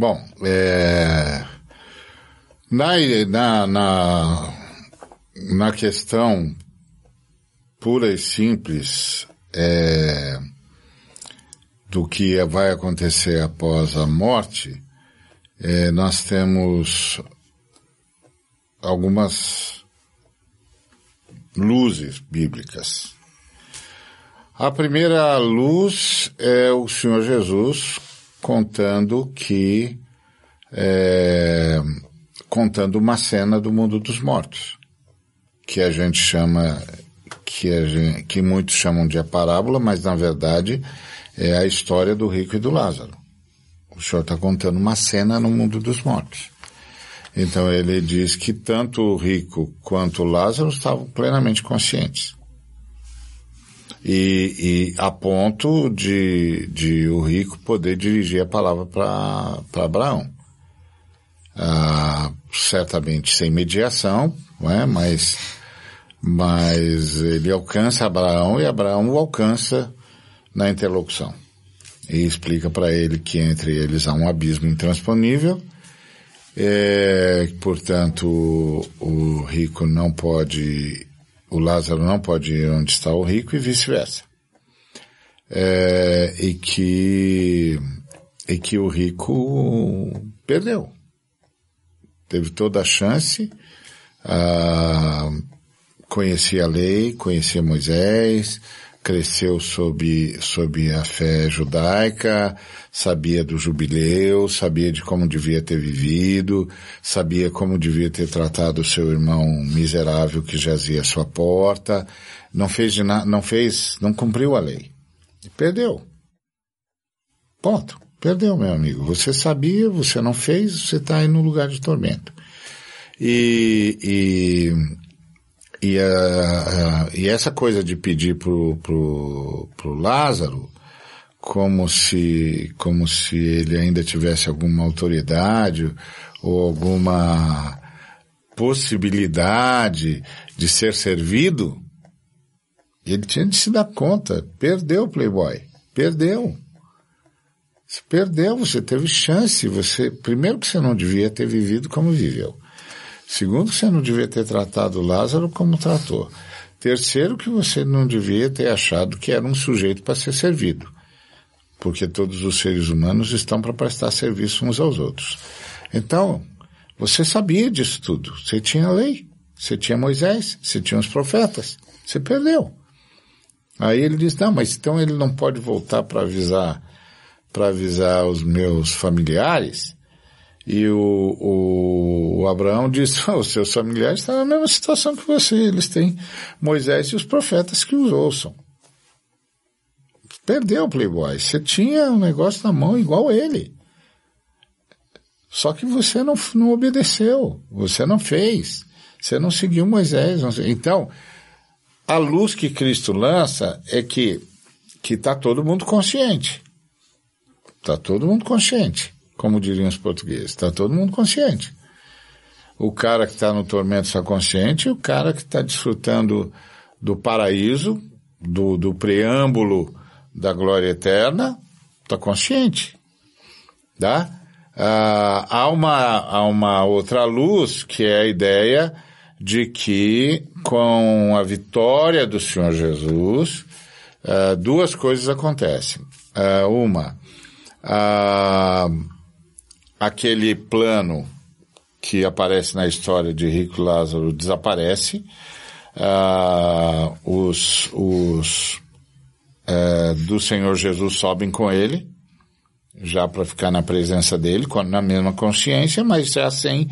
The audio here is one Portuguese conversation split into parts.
Bom, é, na, na, na, na questão pura e simples é, do que vai acontecer após a morte, é, nós temos algumas luzes bíblicas. A primeira luz é o Senhor Jesus contando que é, contando uma cena do mundo dos mortos, que a gente chama que, a gente, que muitos chamam de a parábola, mas na verdade é a história do rico e do Lázaro. O senhor está contando uma cena no mundo dos mortos. Então ele diz que tanto o rico quanto o Lázaro estavam plenamente conscientes. E, e a ponto de, de o rico poder dirigir a palavra para Abraão. Ah, certamente sem mediação, não é? mas, mas ele alcança Abraão e Abraão o alcança na interlocução. E explica para ele que entre eles há um abismo intransponível, é, portanto o rico não pode o Lázaro não pode ir onde está o rico e vice-versa. É, e que e que o rico perdeu. Teve toda a chance, ah, conhecia a lei, conhecia Moisés, cresceu sob, sob a fé judaica, sabia do jubileu, sabia de como devia ter vivido, sabia como devia ter tratado o seu irmão miserável que jazia à sua porta, não fez de nada, não fez, não cumpriu a lei. Perdeu. Ponto. Perdeu, meu amigo. Você sabia, você não fez, você está aí no lugar de tormento. E, e e, uh, e essa coisa de pedir pro, pro, pro Lázaro, como se, como se ele ainda tivesse alguma autoridade ou alguma possibilidade de ser servido, ele tinha de se dar conta. Perdeu Playboy. Perdeu. Você perdeu, você teve chance. Você, primeiro que você não devia ter vivido como viveu. Segundo, você não devia ter tratado Lázaro como tratou. Terceiro, que você não devia ter achado que era um sujeito para ser servido. Porque todos os seres humanos estão para prestar serviço uns aos outros. Então, você sabia disso tudo. Você tinha a lei, você tinha Moisés, você tinha os profetas. Você perdeu. Aí ele diz, não, mas então ele não pode voltar para avisar, para avisar os meus familiares e o, o, o Abraão disse, os seus familiares estão na mesma situação que você, eles têm Moisés e os profetas que os ouçam. Perdeu o Playboy, você tinha um negócio na mão igual ele. Só que você não, não obedeceu, você não fez, você não seguiu Moisés. Não, então, a luz que Cristo lança é que que está todo mundo consciente. Está todo mundo consciente como diriam os portugueses. Está todo mundo consciente. O cara que está no tormento está consciente e o cara que está desfrutando do paraíso, do, do preâmbulo da glória eterna, está consciente. Tá? Ah, há, uma, há uma outra luz que é a ideia de que com a vitória do Senhor Jesus, ah, duas coisas acontecem. Ah, uma, ah, aquele plano que aparece na história de Rico Lázaro desaparece, uh, os, os uh, do Senhor Jesus sobem com ele, já para ficar na presença dele, na mesma consciência, mas já sem,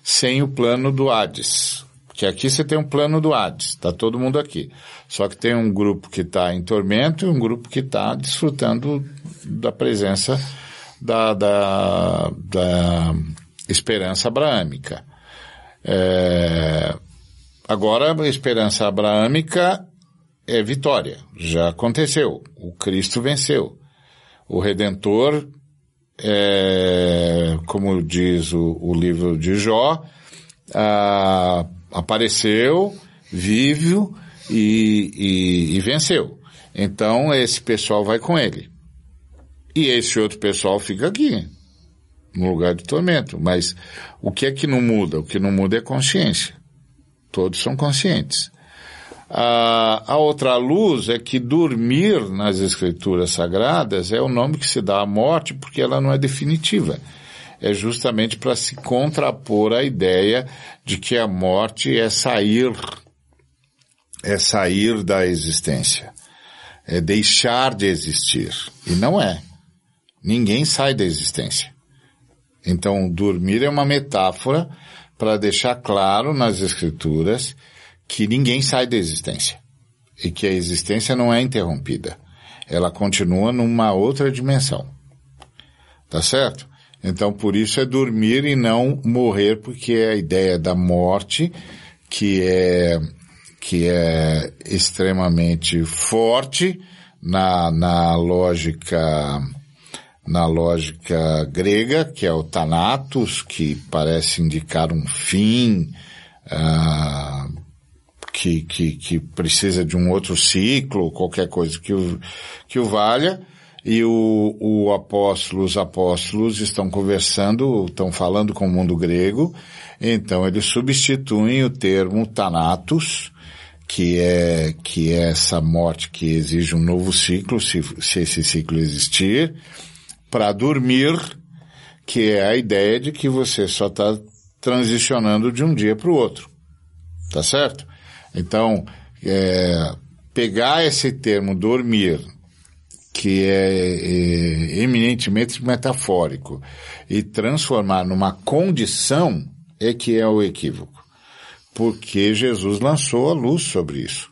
sem o plano do Hades. Que aqui você tem um plano do Hades, está todo mundo aqui. Só que tem um grupo que está em tormento e um grupo que está desfrutando da presença da, da, da esperança abraâmica. É, agora, a esperança abraâmica é vitória. Já aconteceu. O Cristo venceu. O Redentor, é, como diz o, o, livro de Jó, a, apareceu, vive e, e, e venceu. Então, esse pessoal vai com ele. E esse outro pessoal fica aqui. no lugar de tormento. Mas o que é que não muda? O que não muda é consciência. Todos são conscientes. A, a outra luz é que dormir nas escrituras sagradas é o nome que se dá à morte porque ela não é definitiva. É justamente para se contrapor à ideia de que a morte é sair, é sair da existência, é deixar de existir. E não é. Ninguém sai da existência. Então, dormir é uma metáfora para deixar claro nas escrituras que ninguém sai da existência e que a existência não é interrompida. Ela continua numa outra dimensão. Tá certo? Então, por isso é dormir e não morrer, porque é a ideia da morte que é que é extremamente forte na, na lógica na lógica grega, que é o Thanatos, que parece indicar um fim, uh, que, que, que precisa de um outro ciclo, qualquer coisa que o, que o valha, e o, o apóstolo, os apóstolos estão conversando, estão falando com o mundo grego, então eles substituem o termo Thanatos, que é, que é essa morte que exige um novo ciclo, se, se esse ciclo existir, para dormir, que é a ideia de que você só está transicionando de um dia para o outro. Tá certo? Então, é, pegar esse termo dormir, que é, é eminentemente metafórico, e transformar numa condição, é que é o equívoco. Porque Jesus lançou a luz sobre isso.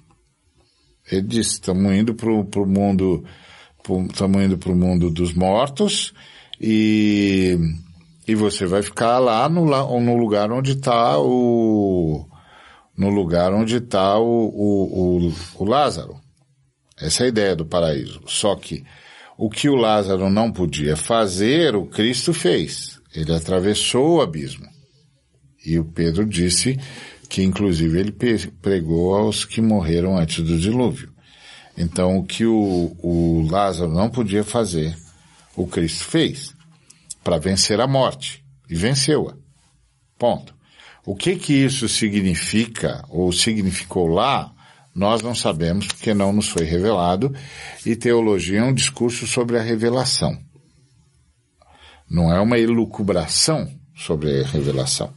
Ele disse, estamos indo para o mundo estamos indo para o mundo dos mortos e, e você vai ficar lá no, no lugar onde está o, no lugar onde está o, o, o, o Lázaro. Essa é a ideia do paraíso. Só que o que o Lázaro não podia fazer, o Cristo fez. Ele atravessou o abismo. E o Pedro disse que inclusive ele pregou aos que morreram antes do dilúvio. Então, o que o, o Lázaro não podia fazer, o Cristo fez para vencer a morte e venceu-a. Ponto. O que que isso significa ou significou lá, nós não sabemos porque não nos foi revelado e teologia é um discurso sobre a revelação. Não é uma elucubração sobre a revelação.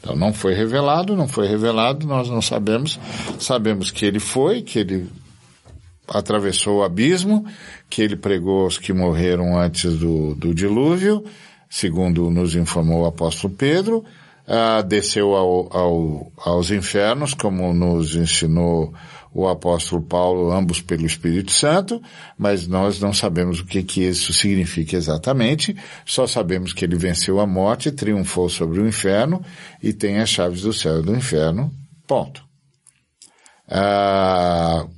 Então não foi revelado, não foi revelado, nós não sabemos. Sabemos que ele foi, que ele atravessou o abismo, que ele pregou aos que morreram antes do, do dilúvio, segundo nos informou o apóstolo Pedro, uh, desceu ao, ao, aos infernos, como nos ensinou o apóstolo Paulo, ambos pelo Espírito Santo, mas nós não sabemos o que, que isso significa exatamente, só sabemos que ele venceu a morte, triunfou sobre o inferno e tem as chaves do céu e do inferno, ponto. Uh,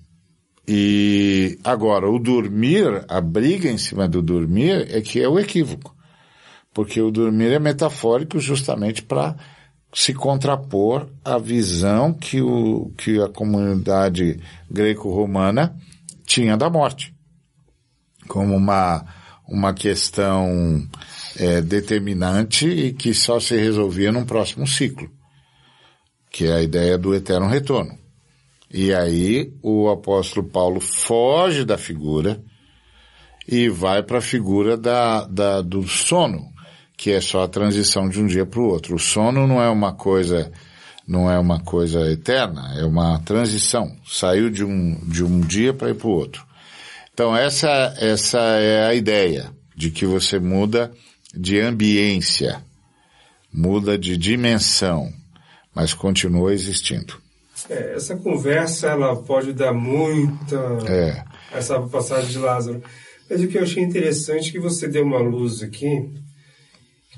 e agora, o dormir, a briga em cima do dormir é que é o equívoco. Porque o dormir é metafórico justamente para se contrapor à visão que, o, que a comunidade greco-romana tinha da morte. Como uma, uma questão é, determinante e que só se resolvia num próximo ciclo. Que é a ideia do eterno retorno. E aí o apóstolo Paulo foge da figura e vai para a figura da, da, do sono, que é só a transição de um dia para o outro. O sono não é uma coisa, não é uma coisa eterna, é uma transição. Saiu de um, de um dia para ir para o outro. Então essa, essa é a ideia de que você muda de ambiência, muda de dimensão, mas continua existindo. É, essa conversa ela pode dar muita é. essa passagem de Lázaro. Mas o que eu achei interessante é que você deu uma luz aqui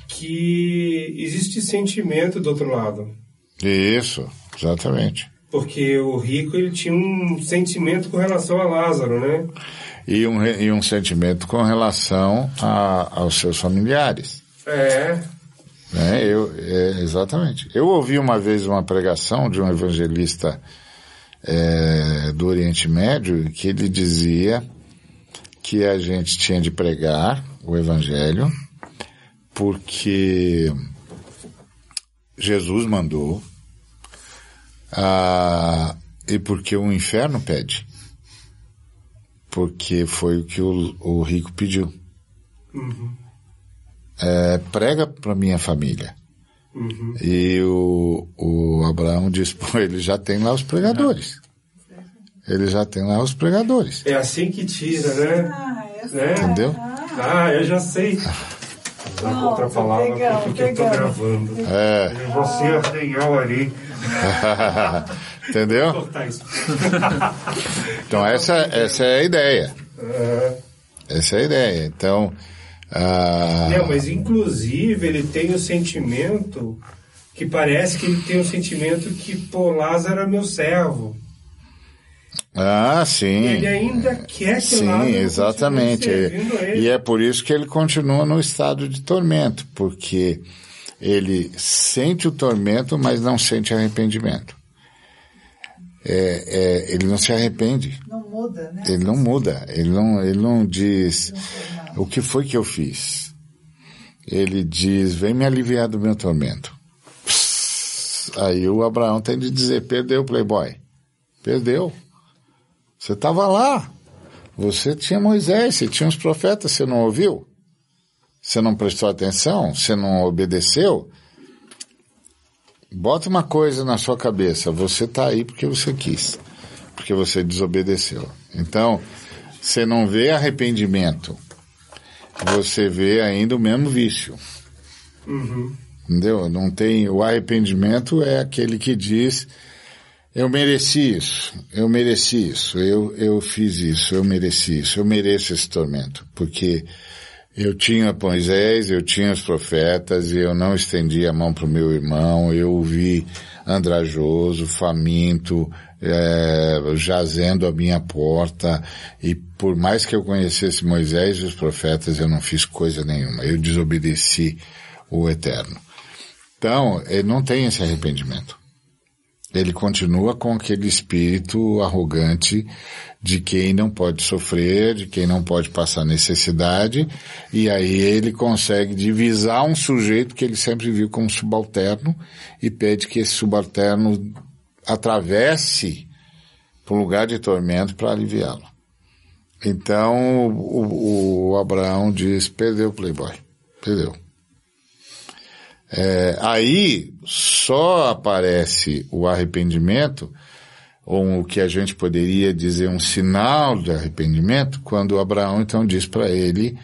que existe sentimento do outro lado. Isso, exatamente. Porque o rico ele tinha um sentimento com relação a Lázaro, né? E um, e um sentimento com relação a, aos seus familiares. É. É, eu, é, exatamente. Eu ouvi uma vez uma pregação de um evangelista é, do Oriente Médio que ele dizia que a gente tinha de pregar o evangelho porque Jesus mandou ah, e porque o inferno pede. Porque foi o que o, o rico pediu. Uhum. É, prega para minha família. Uhum. E o, o Abraão diz, pô, ele já tem lá os pregadores. Ele já tem lá os pregadores. É assim que tira, né? Ah, né? Entendeu? Ah, eu já sei. Usar outra palavra porque eu tô gravando. É. Você arranhou ali. Entendeu? então essa, essa é a ideia. Essa é a ideia. Então. Ah... Não, mas inclusive ele tem o sentimento que parece que ele tem o sentimento que, pô, Lázaro é meu servo. Ah, sim. Ele ainda quer que Sim, Lázaro exatamente. E é por isso que ele continua no estado de tormento, porque ele sente o tormento, mas não sente arrependimento. É, é, ele não se arrepende. Não muda, né? Ele não muda. Ele não, ele não diz não o que foi que eu fiz. Ele diz: vem me aliviar do meu tormento. Aí o Abraão tem de dizer: perdeu, Playboy. Perdeu. Você estava lá. Você tinha Moisés, você tinha os profetas, você não ouviu? Você não prestou atenção? Você não obedeceu? Bota uma coisa na sua cabeça, você está aí porque você quis, porque você desobedeceu. Então, você não vê arrependimento, você vê ainda o mesmo vício. Uhum. Entendeu? Não tem. O arrependimento é aquele que diz eu mereci isso, eu mereci isso, eu, eu fiz isso, eu mereci isso, eu mereço esse tormento, porque eu tinha Moisés, eu tinha os profetas, eu não estendi a mão para o meu irmão, eu vi andrajoso, faminto, é, jazendo à minha porta, e por mais que eu conhecesse Moisés e os profetas, eu não fiz coisa nenhuma, eu desobedeci o Eterno. Então, ele não tem esse arrependimento ele continua com aquele espírito arrogante de quem não pode sofrer, de quem não pode passar necessidade, e aí ele consegue divisar um sujeito que ele sempre viu como subalterno e pede que esse subalterno atravesse para um lugar de tormento para aliviá-lo. Então o, o Abraão diz, perdeu o Playboy, perdeu. É, aí só aparece o arrependimento, ou o que a gente poderia dizer um sinal de arrependimento, quando Abraão então diz para ele,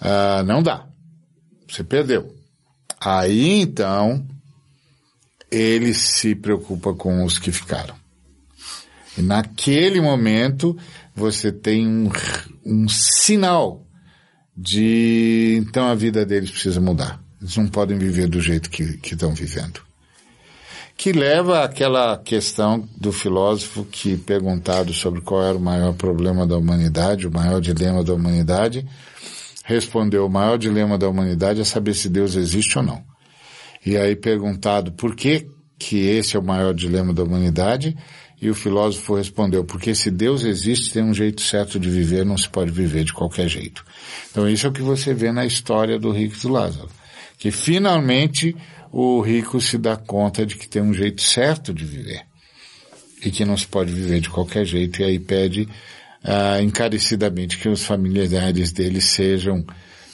ah, não dá, você perdeu. Aí então ele se preocupa com os que ficaram. E naquele momento você tem um, um sinal de então a vida deles precisa mudar. Eles não podem viver do jeito que, que estão vivendo. Que leva àquela questão do filósofo que, perguntado sobre qual era o maior problema da humanidade, o maior dilema da humanidade, respondeu: o maior dilema da humanidade é saber se Deus existe ou não. E aí, perguntado por que, que esse é o maior dilema da humanidade, e o filósofo respondeu, porque se Deus existe, tem um jeito certo de viver, não se pode viver de qualquer jeito. Então isso é o que você vê na história do rico do Lázaro que finalmente o rico se dá conta de que tem um jeito certo de viver e que não se pode viver de qualquer jeito e aí pede ah, encarecidamente que os familiares dele sejam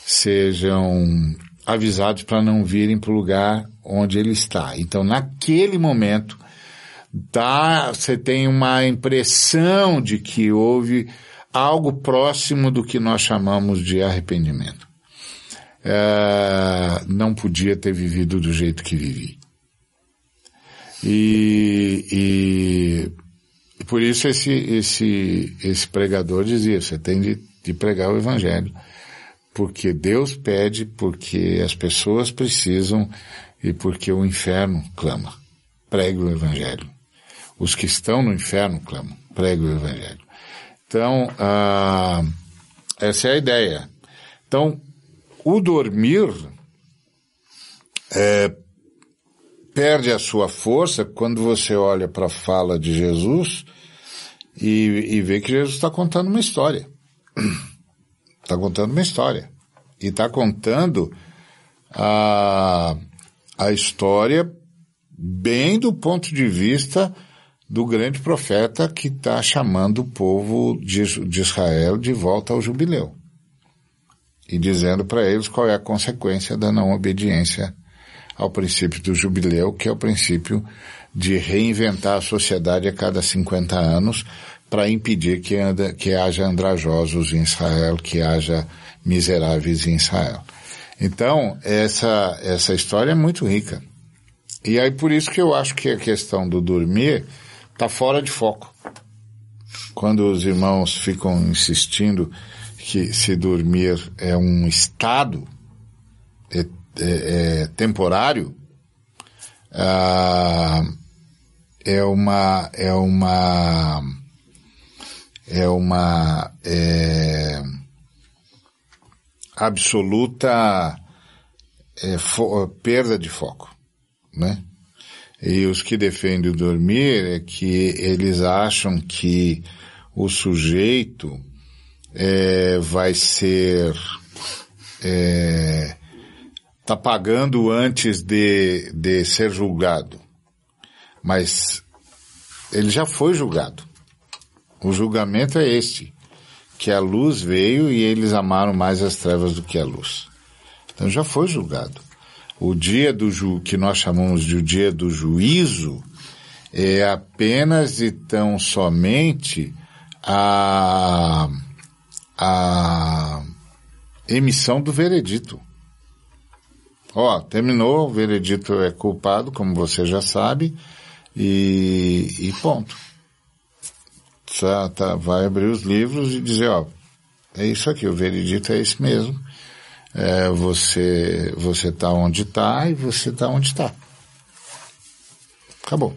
sejam avisados para não virem para o lugar onde ele está. Então, naquele momento, dá, você tem uma impressão de que houve algo próximo do que nós chamamos de arrependimento é, não podia ter vivido do jeito que vivi. E, e, por isso esse, esse, esse pregador dizia, você tem de, de pregar o evangelho, porque Deus pede, porque as pessoas precisam e porque o inferno clama. Pregue o evangelho. Os que estão no inferno clamam. Pregue o evangelho. Então, ah, essa é a ideia. Então, o dormir é, perde a sua força quando você olha para a fala de Jesus e, e vê que Jesus está contando uma história. Está contando uma história. E está contando a, a história bem do ponto de vista do grande profeta que está chamando o povo de, de Israel de volta ao jubileu e dizendo para eles qual é a consequência da não obediência ao princípio do jubileu, que é o princípio de reinventar a sociedade a cada 50 anos para impedir que, anda, que haja andrajosos em Israel, que haja miseráveis em Israel. Então, essa, essa história é muito rica. E aí por isso que eu acho que a questão do dormir está fora de foco. Quando os irmãos ficam insistindo que se dormir é um estado é, é, é temporário, ah, é uma é uma é uma é, absoluta é, perda de foco, né? E os que defendem o dormir é que eles acham que o sujeito é, vai ser é, tá pagando antes de, de ser julgado. Mas ele já foi julgado. O julgamento é este, que a luz veio e eles amaram mais as trevas do que a luz. Então já foi julgado. O dia do ju, que nós chamamos de o dia do juízo é apenas e tão somente a a emissão do veredito. Ó, terminou, o veredito é culpado, como você já sabe, e, e ponto. Tá, tá, vai abrir os livros e dizer, ó, é isso aqui, o veredito é esse mesmo. É, você, você tá onde tá e você tá onde tá. Acabou.